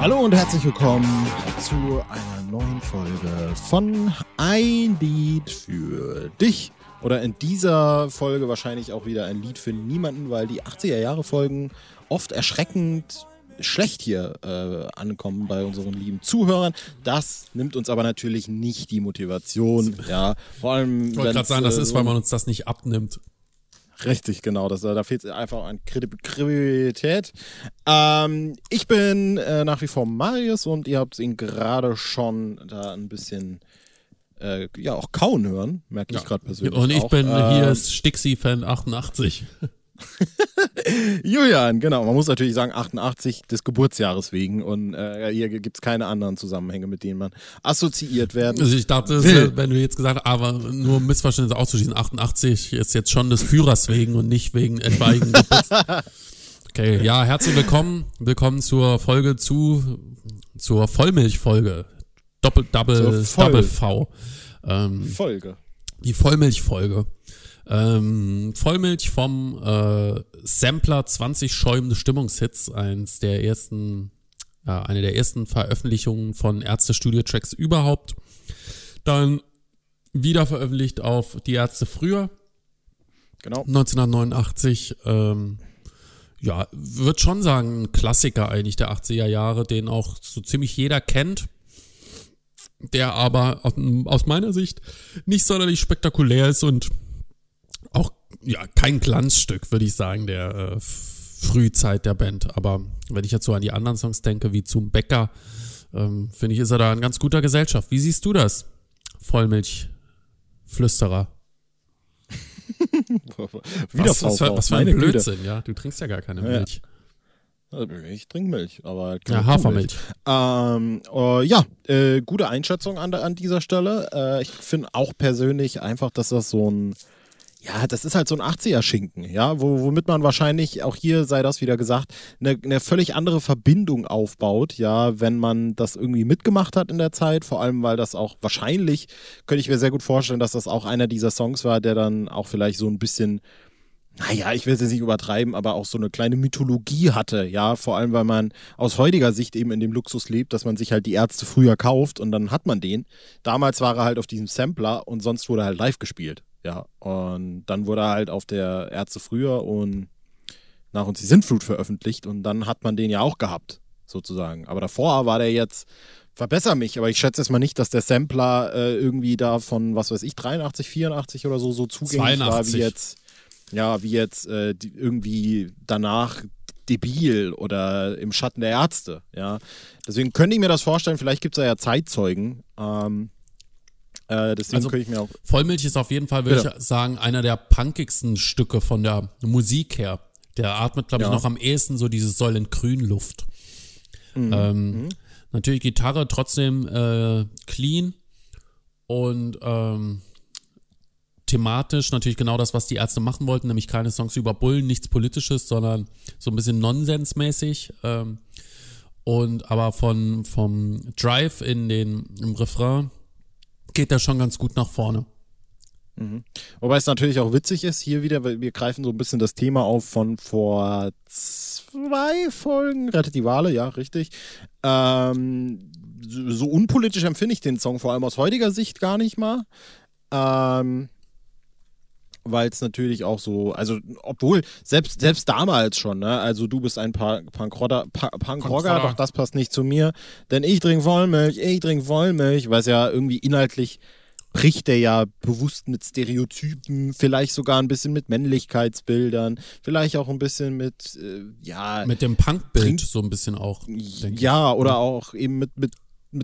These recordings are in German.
Hallo und herzlich willkommen zu einer neuen Folge von Ein Lied für dich. Oder in dieser Folge wahrscheinlich auch wieder ein Lied für niemanden, weil die 80er Jahre Folgen oft erschreckend schlecht hier äh, ankommen bei unseren lieben Zuhörern. Das nimmt uns aber natürlich nicht die Motivation. Ja, vor allem. Ich wollte gerade sagen, das ist, weil man uns das nicht abnimmt. Richtig, genau. Das, da fehlt einfach an Kredibilität. Ähm, ich bin äh, nach wie vor Marius und ihr habt ihn gerade schon da ein bisschen äh, ja auch kauen hören, merke ich ja. gerade persönlich. Und ich auch. bin ähm, hier Stixi-Fan 88. Julian, genau. Man muss natürlich sagen, 88 des Geburtsjahres wegen. Und äh, hier gibt es keine anderen Zusammenhänge, mit denen man assoziiert werden. Also ich dachte, will. wenn du jetzt gesagt hast, aber nur Missverständnisse auszuschließen, 88 ist jetzt schon des Führers wegen und nicht wegen etwaigen. Okay, ja, herzlich willkommen. Willkommen zur Folge zu, zur Vollmilchfolge. Doppel, Double, Double V. Ähm, Folge. Die Vollmilchfolge. Ähm, Vollmilch vom äh, Sampler 20 schäumende Stimmungshits, eins der ersten, äh, eine der ersten Veröffentlichungen von Ärzte Studio Tracks überhaupt. Dann wieder veröffentlicht auf Die Ärzte früher. Genau. 1989. Ähm, ja, würde schon sagen, ein Klassiker eigentlich der 80er Jahre, den auch so ziemlich jeder kennt der aber aus meiner Sicht nicht sonderlich spektakulär ist und ja kein Glanzstück, würde ich sagen, der äh, Frühzeit der Band. Aber wenn ich jetzt so an die anderen Songs denke, wie zum Bäcker, ähm, finde ich, ist er da in ganz guter Gesellschaft. Wie siehst du das, Vollmilchflüsterer? Wieder was, was, was für ein Blödsinn, Güte. ja. Du trinkst ja gar keine Milch. Ja. Ich trinke Milch, aber ja, Hafermilch. Ähm, uh, ja, äh, gute Einschätzung an, an dieser Stelle. Äh, ich finde auch persönlich einfach, dass das so ein ja, das ist halt so ein 80er-Schinken, ja, wo, womit man wahrscheinlich, auch hier sei das wieder gesagt, eine, eine völlig andere Verbindung aufbaut, ja, wenn man das irgendwie mitgemacht hat in der Zeit, vor allem, weil das auch wahrscheinlich, könnte ich mir sehr gut vorstellen, dass das auch einer dieser Songs war, der dann auch vielleicht so ein bisschen, naja, ich will es jetzt nicht übertreiben, aber auch so eine kleine Mythologie hatte, ja, vor allem, weil man aus heutiger Sicht eben in dem Luxus lebt, dass man sich halt die Ärzte früher kauft und dann hat man den. Damals war er halt auf diesem Sampler und sonst wurde er halt live gespielt. Ja, und dann wurde er halt auf der Ärzte früher und nach uns die Sintflut veröffentlicht und dann hat man den ja auch gehabt, sozusagen. Aber davor war der jetzt, verbessere mich, aber ich schätze jetzt mal nicht, dass der Sampler äh, irgendwie da von, was weiß ich, 83, 84 oder so, so zugänglich 82. war wie jetzt, ja, wie jetzt äh, die, irgendwie danach debil oder im Schatten der Ärzte, ja. Deswegen könnte ich mir das vorstellen, vielleicht gibt es ja Zeitzeugen, ähm, äh, deswegen also, könnte ich mir auch. Vollmilch ist auf jeden Fall, würde ich sagen, einer der punkigsten Stücke von der Musik her. Der atmet, glaube ich, noch am ehesten so dieses Säulen Grünluft. Mhm. Ähm, mhm. Natürlich Gitarre trotzdem äh, clean und ähm, thematisch natürlich genau das, was die Ärzte machen wollten, nämlich keine Songs über Bullen, nichts Politisches, sondern so ein bisschen nonsensmäßig. Ähm, und aber von vom Drive in den im Refrain geht er schon ganz gut nach vorne. Mhm. Wobei es natürlich auch witzig ist, hier wieder, weil wir greifen so ein bisschen das Thema auf von vor zwei Folgen, Rettet die Wale, ja, richtig. Ähm, so, so, unpolitisch empfinde ich den Song vor allem aus heutiger Sicht gar nicht mal. Ähm, weil es natürlich auch so, also obwohl, selbst, selbst damals schon, ne, also du bist ein Punkrocker, Punkrocker, doch das passt nicht zu mir, denn ich trinke Vollmilch, ich trinke Vollmilch, weil es ja irgendwie inhaltlich bricht der ja bewusst mit Stereotypen, vielleicht sogar ein bisschen mit Männlichkeitsbildern, vielleicht auch ein bisschen mit, äh, ja. Mit dem Punkbild so ein bisschen auch. Ja, oder auch eben mit mit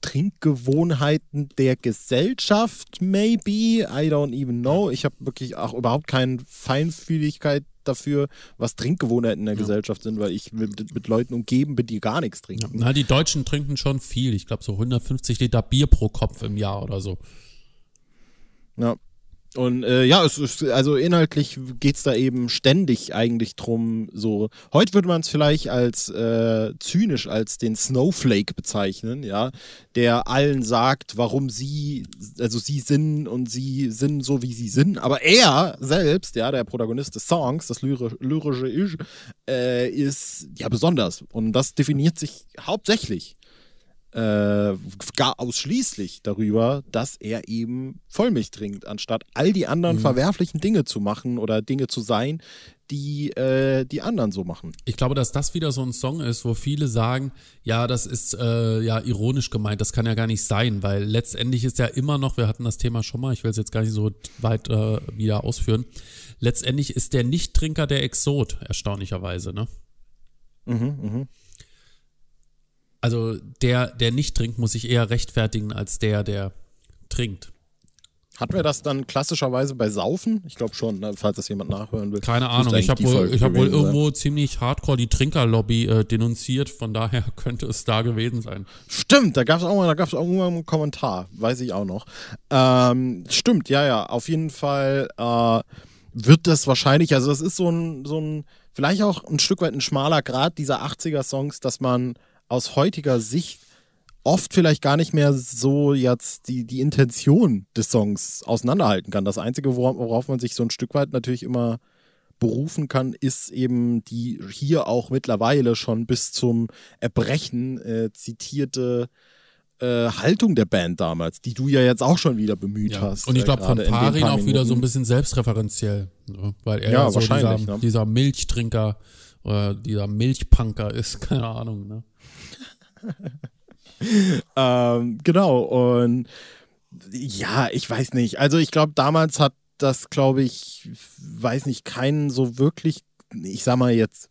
Trinkgewohnheiten der Gesellschaft, maybe. I don't even know. Ich habe wirklich auch überhaupt keine Feinfühligkeit dafür, was Trinkgewohnheiten in der ja. Gesellschaft sind, weil ich mit, mit, Leuten umgeben bin, die gar nichts trinken. Na, die Deutschen trinken schon viel. Ich glaube, so 150 Liter Bier pro Kopf im Jahr oder so. Ja. Und äh, ja, es ist, also inhaltlich geht es da eben ständig eigentlich drum, so, heute würde man es vielleicht als äh, zynisch als den Snowflake bezeichnen, ja, der allen sagt, warum sie, also sie sind und sie sind so, wie sie sind, aber er selbst, ja, der Protagonist des Songs, das lyri lyrische Ich, äh, ist ja besonders. Und das definiert sich hauptsächlich äh, gar ausschließlich darüber, dass er eben Vollmilch trinkt, anstatt all die anderen mhm. verwerflichen Dinge zu machen oder Dinge zu sein, die äh, die anderen so machen. Ich glaube, dass das wieder so ein Song ist, wo viele sagen, ja, das ist äh, ja ironisch gemeint, das kann ja gar nicht sein, weil letztendlich ist ja immer noch, wir hatten das Thema schon mal, ich will es jetzt gar nicht so weit äh, wieder ausführen, letztendlich ist der Nichttrinker der Exot, erstaunlicherweise, ne? Mhm, mhm also der, der nicht trinkt, muss sich eher rechtfertigen als der, der trinkt. Hatten wir das dann klassischerweise bei Saufen? Ich glaube schon, ne, falls das jemand nachhören will. Keine Ahnung. Ich habe wohl, hab wohl irgendwo ziemlich hardcore die Trinkerlobby äh, denunziert. Von daher könnte es da gewesen sein. Stimmt, da gab es auch mal, da es irgendwann einen Kommentar. Weiß ich auch noch. Ähm, stimmt, ja, ja. Auf jeden Fall äh, wird das wahrscheinlich, also das ist so ein, so ein, vielleicht auch ein Stück weit ein schmaler Grad dieser 80er-Songs, dass man aus heutiger Sicht oft vielleicht gar nicht mehr so jetzt die, die Intention des Songs auseinanderhalten kann. Das Einzige, worauf man sich so ein Stück weit natürlich immer berufen kann, ist eben die hier auch mittlerweile schon bis zum Erbrechen äh, zitierte äh, Haltung der Band damals, die du ja jetzt auch schon wieder bemüht ja. hast. Und ich glaube, äh, von Farin auch wieder so ein bisschen selbstreferenziell, ne? weil er ja, so dieser, ne? dieser Milchtrinker oder dieser Milchpunker ist, keine Ahnung. Ne? ähm, genau, und ja, ich weiß nicht. Also ich glaube, damals hat das, glaube ich, weiß nicht, keinen so wirklich, ich sag mal jetzt,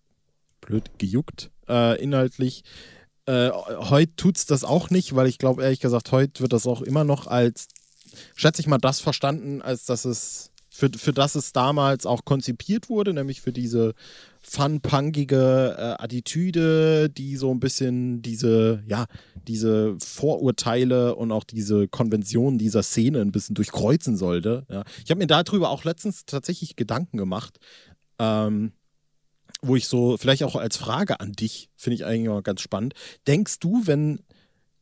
blöd gejuckt, äh, inhaltlich. Äh, heute tut es das auch nicht, weil ich glaube, ehrlich gesagt, heute wird das auch immer noch als, schätze ich mal, das verstanden, als dass es, für, für das es damals auch konzipiert wurde, nämlich für diese fun-punkige äh, Attitüde, die so ein bisschen diese, ja, diese Vorurteile und auch diese Konventionen dieser Szene ein bisschen durchkreuzen sollte. Ja. Ich habe mir darüber auch letztens tatsächlich Gedanken gemacht, ähm, wo ich so, vielleicht auch als Frage an dich, finde ich eigentlich mal ganz spannend. Denkst du, wenn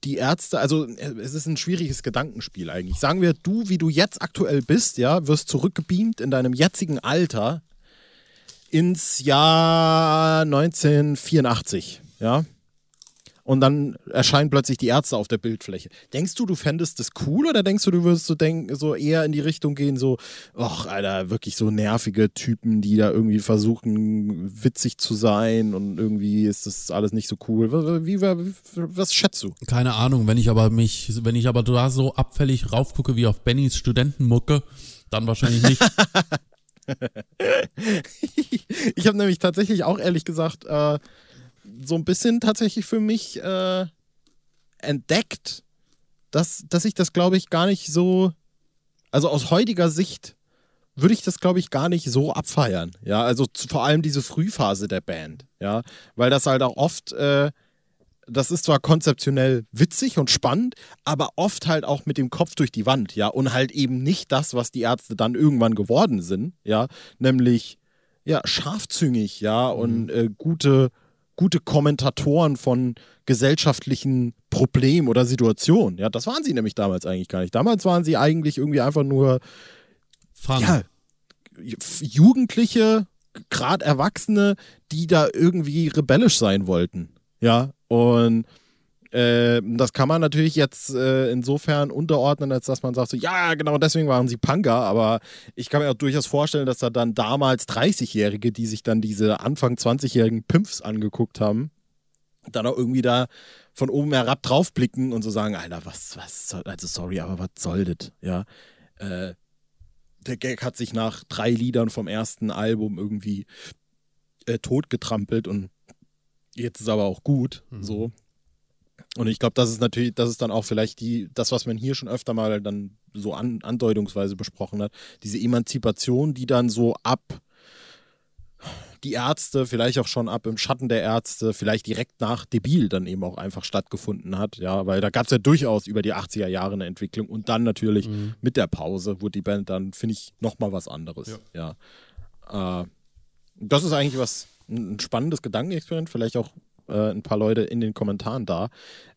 die Ärzte, also es ist ein schwieriges Gedankenspiel eigentlich. Sagen wir, du, wie du jetzt aktuell bist, ja, wirst zurückgebeamt in deinem jetzigen Alter ins Jahr 1984, ja. Und dann erscheinen plötzlich die Ärzte auf der Bildfläche. Denkst du, du fändest das cool oder denkst du, du würdest so denken, so eher in die Richtung gehen, so, ach, Alter, wirklich so nervige Typen, die da irgendwie versuchen, witzig zu sein und irgendwie ist das alles nicht so cool. Wie, wie, was schätzt du? Keine Ahnung, wenn ich aber mich, wenn ich aber da so abfällig raufgucke wie auf Bennys Studentenmucke, dann wahrscheinlich nicht. ich habe nämlich tatsächlich auch ehrlich gesagt äh, so ein bisschen tatsächlich für mich äh, entdeckt, dass, dass ich das, glaube ich, gar nicht so, also aus heutiger Sicht würde ich das, glaube ich, gar nicht so abfeiern. Ja, also zu, vor allem diese Frühphase der Band, ja, weil das halt auch oft äh, das ist zwar konzeptionell witzig und spannend, aber oft halt auch mit dem Kopf durch die Wand, ja, und halt eben nicht das, was die Ärzte dann irgendwann geworden sind, ja, nämlich ja scharfzüngig, ja, und mhm. äh, gute gute Kommentatoren von gesellschaftlichen Problemen oder Situationen. Ja, das waren sie nämlich damals eigentlich gar nicht. Damals waren sie eigentlich irgendwie einfach nur Fun. Ja, Jugendliche, gerade Erwachsene, die da irgendwie rebellisch sein wollten. Ja, und äh, das kann man natürlich jetzt äh, insofern unterordnen, als dass man sagt, so, ja, genau deswegen waren sie Punker, aber ich kann mir auch durchaus vorstellen, dass da dann damals 30-Jährige, die sich dann diese Anfang 20-jährigen Pimps angeguckt haben, dann auch irgendwie da von oben herab draufblicken und so sagen, Alter, was, was soll, also sorry, aber was soll das, ja. Äh, der Gag hat sich nach drei Liedern vom ersten Album irgendwie äh, totgetrampelt und Jetzt ist aber auch gut, mhm. so. Und ich glaube, das ist natürlich, das ist dann auch vielleicht die, das, was man hier schon öfter mal dann so an, andeutungsweise besprochen hat, diese Emanzipation, die dann so ab die Ärzte, vielleicht auch schon ab im Schatten der Ärzte, vielleicht direkt nach Debil dann eben auch einfach stattgefunden hat. Ja, weil da gab es ja durchaus über die 80er Jahre eine Entwicklung und dann natürlich mhm. mit der Pause wurde die Band dann, finde ich, nochmal was anderes. Ja. ja. Äh, das ist eigentlich was, ein spannendes Gedankenexperiment, vielleicht auch äh, ein paar Leute in den Kommentaren da,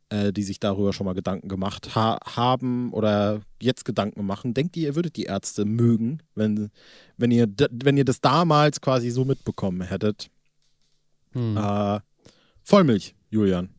äh, die sich darüber schon mal Gedanken gemacht ha haben oder jetzt Gedanken machen. Denkt ihr, ihr würdet die Ärzte mögen, wenn, wenn, ihr, wenn ihr das damals quasi so mitbekommen hättet? Hm. Äh, Vollmilch, Julian.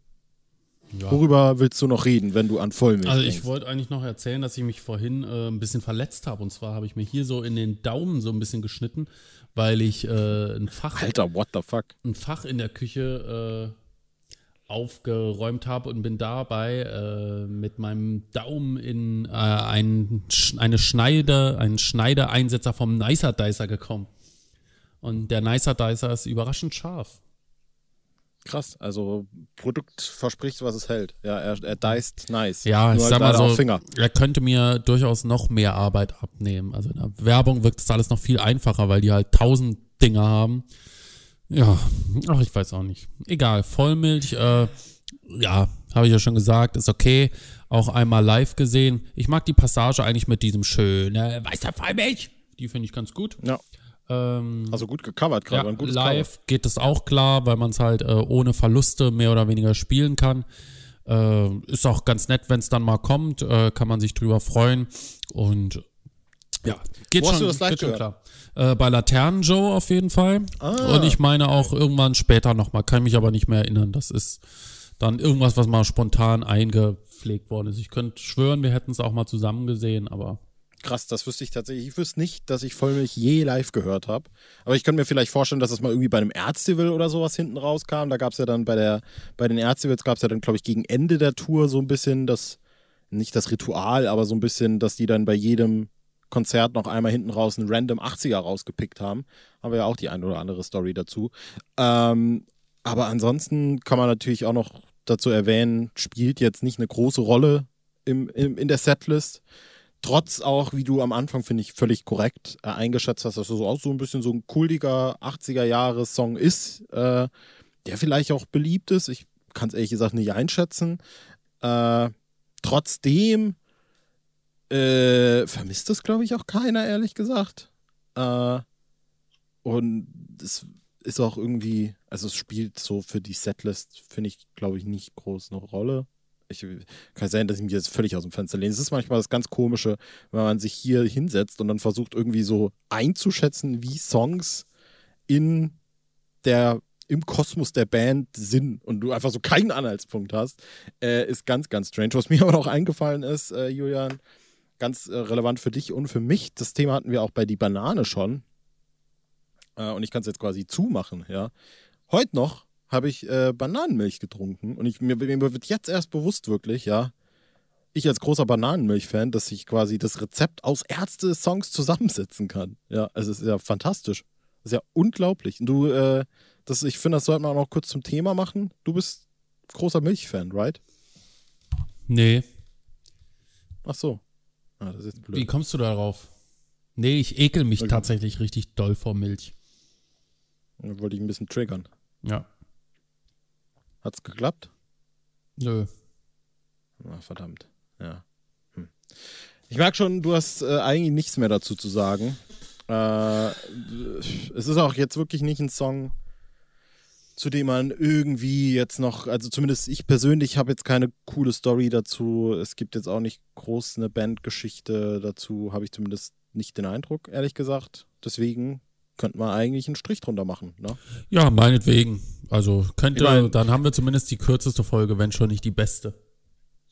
Ja. Worüber willst du noch reden, wenn du an Vollmilch Also ich wollte eigentlich noch erzählen, dass ich mich vorhin äh, ein bisschen verletzt habe. Und zwar habe ich mir hier so in den Daumen so ein bisschen geschnitten, weil ich äh, ein Fach. Alter, what the fuck? Ein Fach in der Küche äh, aufgeräumt habe und bin dabei äh, mit meinem Daumen in äh, ein, eine Schneide, einen Schneideeinsetzer vom Nicer Dicer gekommen. Und der Nicer Dicer ist überraschend scharf. Krass, also Produkt verspricht, was es hält. Ja, er, er diced nice. Ja, ich sag halt mal so, er könnte mir durchaus noch mehr Arbeit abnehmen. Also in der Werbung wirkt das alles noch viel einfacher, weil die halt tausend Dinge haben. Ja, ach, ich weiß auch nicht. Egal, Vollmilch, äh, ja, habe ich ja schon gesagt, ist okay. Auch einmal live gesehen. Ich mag die Passage eigentlich mit diesem schönen äh, weißer Vollmilch. Die finde ich ganz gut. Ja. Ähm, also gut gecovert gerade. Ja, live Cover. geht es auch klar, weil man es halt äh, ohne Verluste mehr oder weniger spielen kann. Äh, ist auch ganz nett, wenn es dann mal kommt. Äh, kann man sich drüber freuen. Und ja, geht Wo schon, hast du das live geht schon klar. Äh, bei Laternen Joe auf jeden Fall. Ah. Und ich meine auch irgendwann später nochmal, kann mich aber nicht mehr erinnern. Das ist dann irgendwas, was mal spontan eingepflegt worden ist. Ich könnte schwören, wir hätten es auch mal zusammen gesehen, aber. Krass, das wüsste ich tatsächlich. Ich wüsste nicht, dass ich Vollmilch je live gehört habe. Aber ich könnte mir vielleicht vorstellen, dass es mal irgendwie bei einem Ärztival oder sowas hinten rauskam. Da gab es ja dann bei der, bei den Ärztivals gab es ja dann, glaube ich, gegen Ende der Tour so ein bisschen das, nicht das Ritual, aber so ein bisschen, dass die dann bei jedem Konzert noch einmal hinten raus einen random 80er rausgepickt haben. Haben wir ja auch die eine oder andere Story dazu. Ähm, aber ansonsten kann man natürlich auch noch dazu erwähnen, spielt jetzt nicht eine große Rolle im, im, in der Setlist. Trotz auch, wie du am Anfang, finde ich, völlig korrekt äh, eingeschätzt hast, dass es so auch so ein bisschen so ein kultiger 80er-Jahres-Song ist, äh, der vielleicht auch beliebt ist. Ich kann es ehrlich gesagt nicht einschätzen. Äh, trotzdem äh, vermisst das, glaube ich, auch keiner, ehrlich gesagt. Äh, und es ist auch irgendwie, also es spielt so für die Setlist, finde ich, glaube ich, nicht groß eine Rolle. Ich kann sein, dass ich mich jetzt völlig aus dem Fenster lehne. Es ist manchmal das ganz Komische, wenn man sich hier hinsetzt und dann versucht, irgendwie so einzuschätzen, wie Songs in der im Kosmos der Band sind und du einfach so keinen Anhaltspunkt hast, äh, ist ganz, ganz strange. Was mir aber noch eingefallen ist, äh, Julian, ganz äh, relevant für dich und für mich. Das Thema hatten wir auch bei die Banane schon. Äh, und ich kann es jetzt quasi zumachen, ja. Heute noch habe ich äh, Bananenmilch getrunken und ich, mir, mir wird jetzt erst bewusst wirklich, ja, ich als großer Bananenmilch-Fan, dass ich quasi das Rezept aus Ärzte-Songs zusammensetzen kann. Ja, also es ist ja fantastisch. Das ist ja unglaublich. Und du, äh, das, ich finde, das sollte man auch noch kurz zum Thema machen. Du bist großer Milch-Fan, right? Nee. Ach so. Ah, Wie kommst du darauf? Nee, ich ekel mich Weil tatsächlich richtig doll vor Milch. Wollte ich ein bisschen triggern. Ja. Hat's geklappt? Nö. Na, verdammt. Ja. Hm. Ich merke schon, du hast äh, eigentlich nichts mehr dazu zu sagen. Äh, es ist auch jetzt wirklich nicht ein Song, zu dem man irgendwie jetzt noch, also zumindest ich persönlich habe jetzt keine coole Story dazu. Es gibt jetzt auch nicht groß eine Bandgeschichte dazu, habe ich zumindest nicht den Eindruck, ehrlich gesagt. Deswegen könnte man eigentlich einen Strich drunter machen. Ne? Ja, meinetwegen. Also könnte, ich mein, dann haben wir zumindest die kürzeste Folge, wenn schon nicht die beste.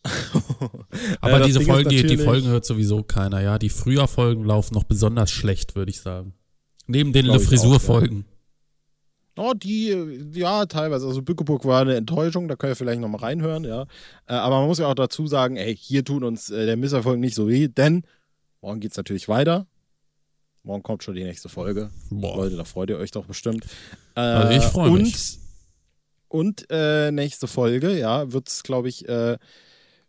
Aber ja, diese Folgen, die, die Folgen hört sowieso keiner, ja. Die früher Folgen laufen noch besonders schlecht, würde ich sagen. Neben den Le Frisur-Folgen. Oh, die, ja, teilweise. Also Bückeburg war eine Enttäuschung, da können wir vielleicht nochmal reinhören, ja. Äh, aber man muss ja auch dazu sagen, ey, hier tun uns äh, der Misserfolg nicht so weh, denn morgen geht es natürlich weiter. Morgen kommt schon die nächste Folge. Boah. Leute, da freut ihr euch doch bestimmt. Äh, also ich freue mich. Und äh, nächste Folge, ja, wird es, glaube ich, äh,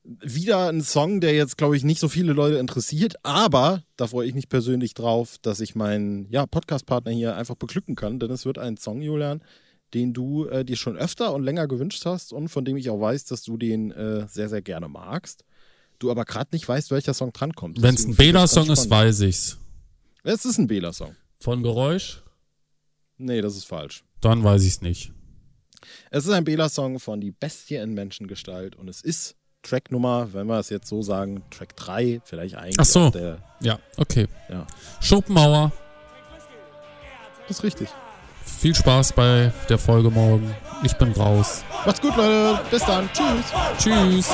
wieder ein Song, der jetzt, glaube ich, nicht so viele Leute interessiert, aber da freue ich mich persönlich drauf, dass ich meinen ja, Podcast-Partner hier einfach beglücken kann, denn es wird ein Song, Julian, den du äh, dir schon öfter und länger gewünscht hast und von dem ich auch weiß, dass du den äh, sehr, sehr gerne magst. Du aber gerade nicht weißt, welcher Song drankommt. Wenn es ein Bela-Song ist, weiß ich's. Es ist ein Bela-Song. Von Geräusch? Nee, das ist falsch. Dann weiß ich's nicht. Es ist ein Bela-Song von Die Bestie in Menschengestalt und es ist Tracknummer, wenn wir es jetzt so sagen, Track 3, vielleicht eigentlich. Ach so. Der, ja, okay. Ja. Schopenhauer. Das ist richtig. Viel Spaß bei der Folge morgen. Ich bin raus. Macht's gut, Leute. Bis dann. Tschüss. Tschüss.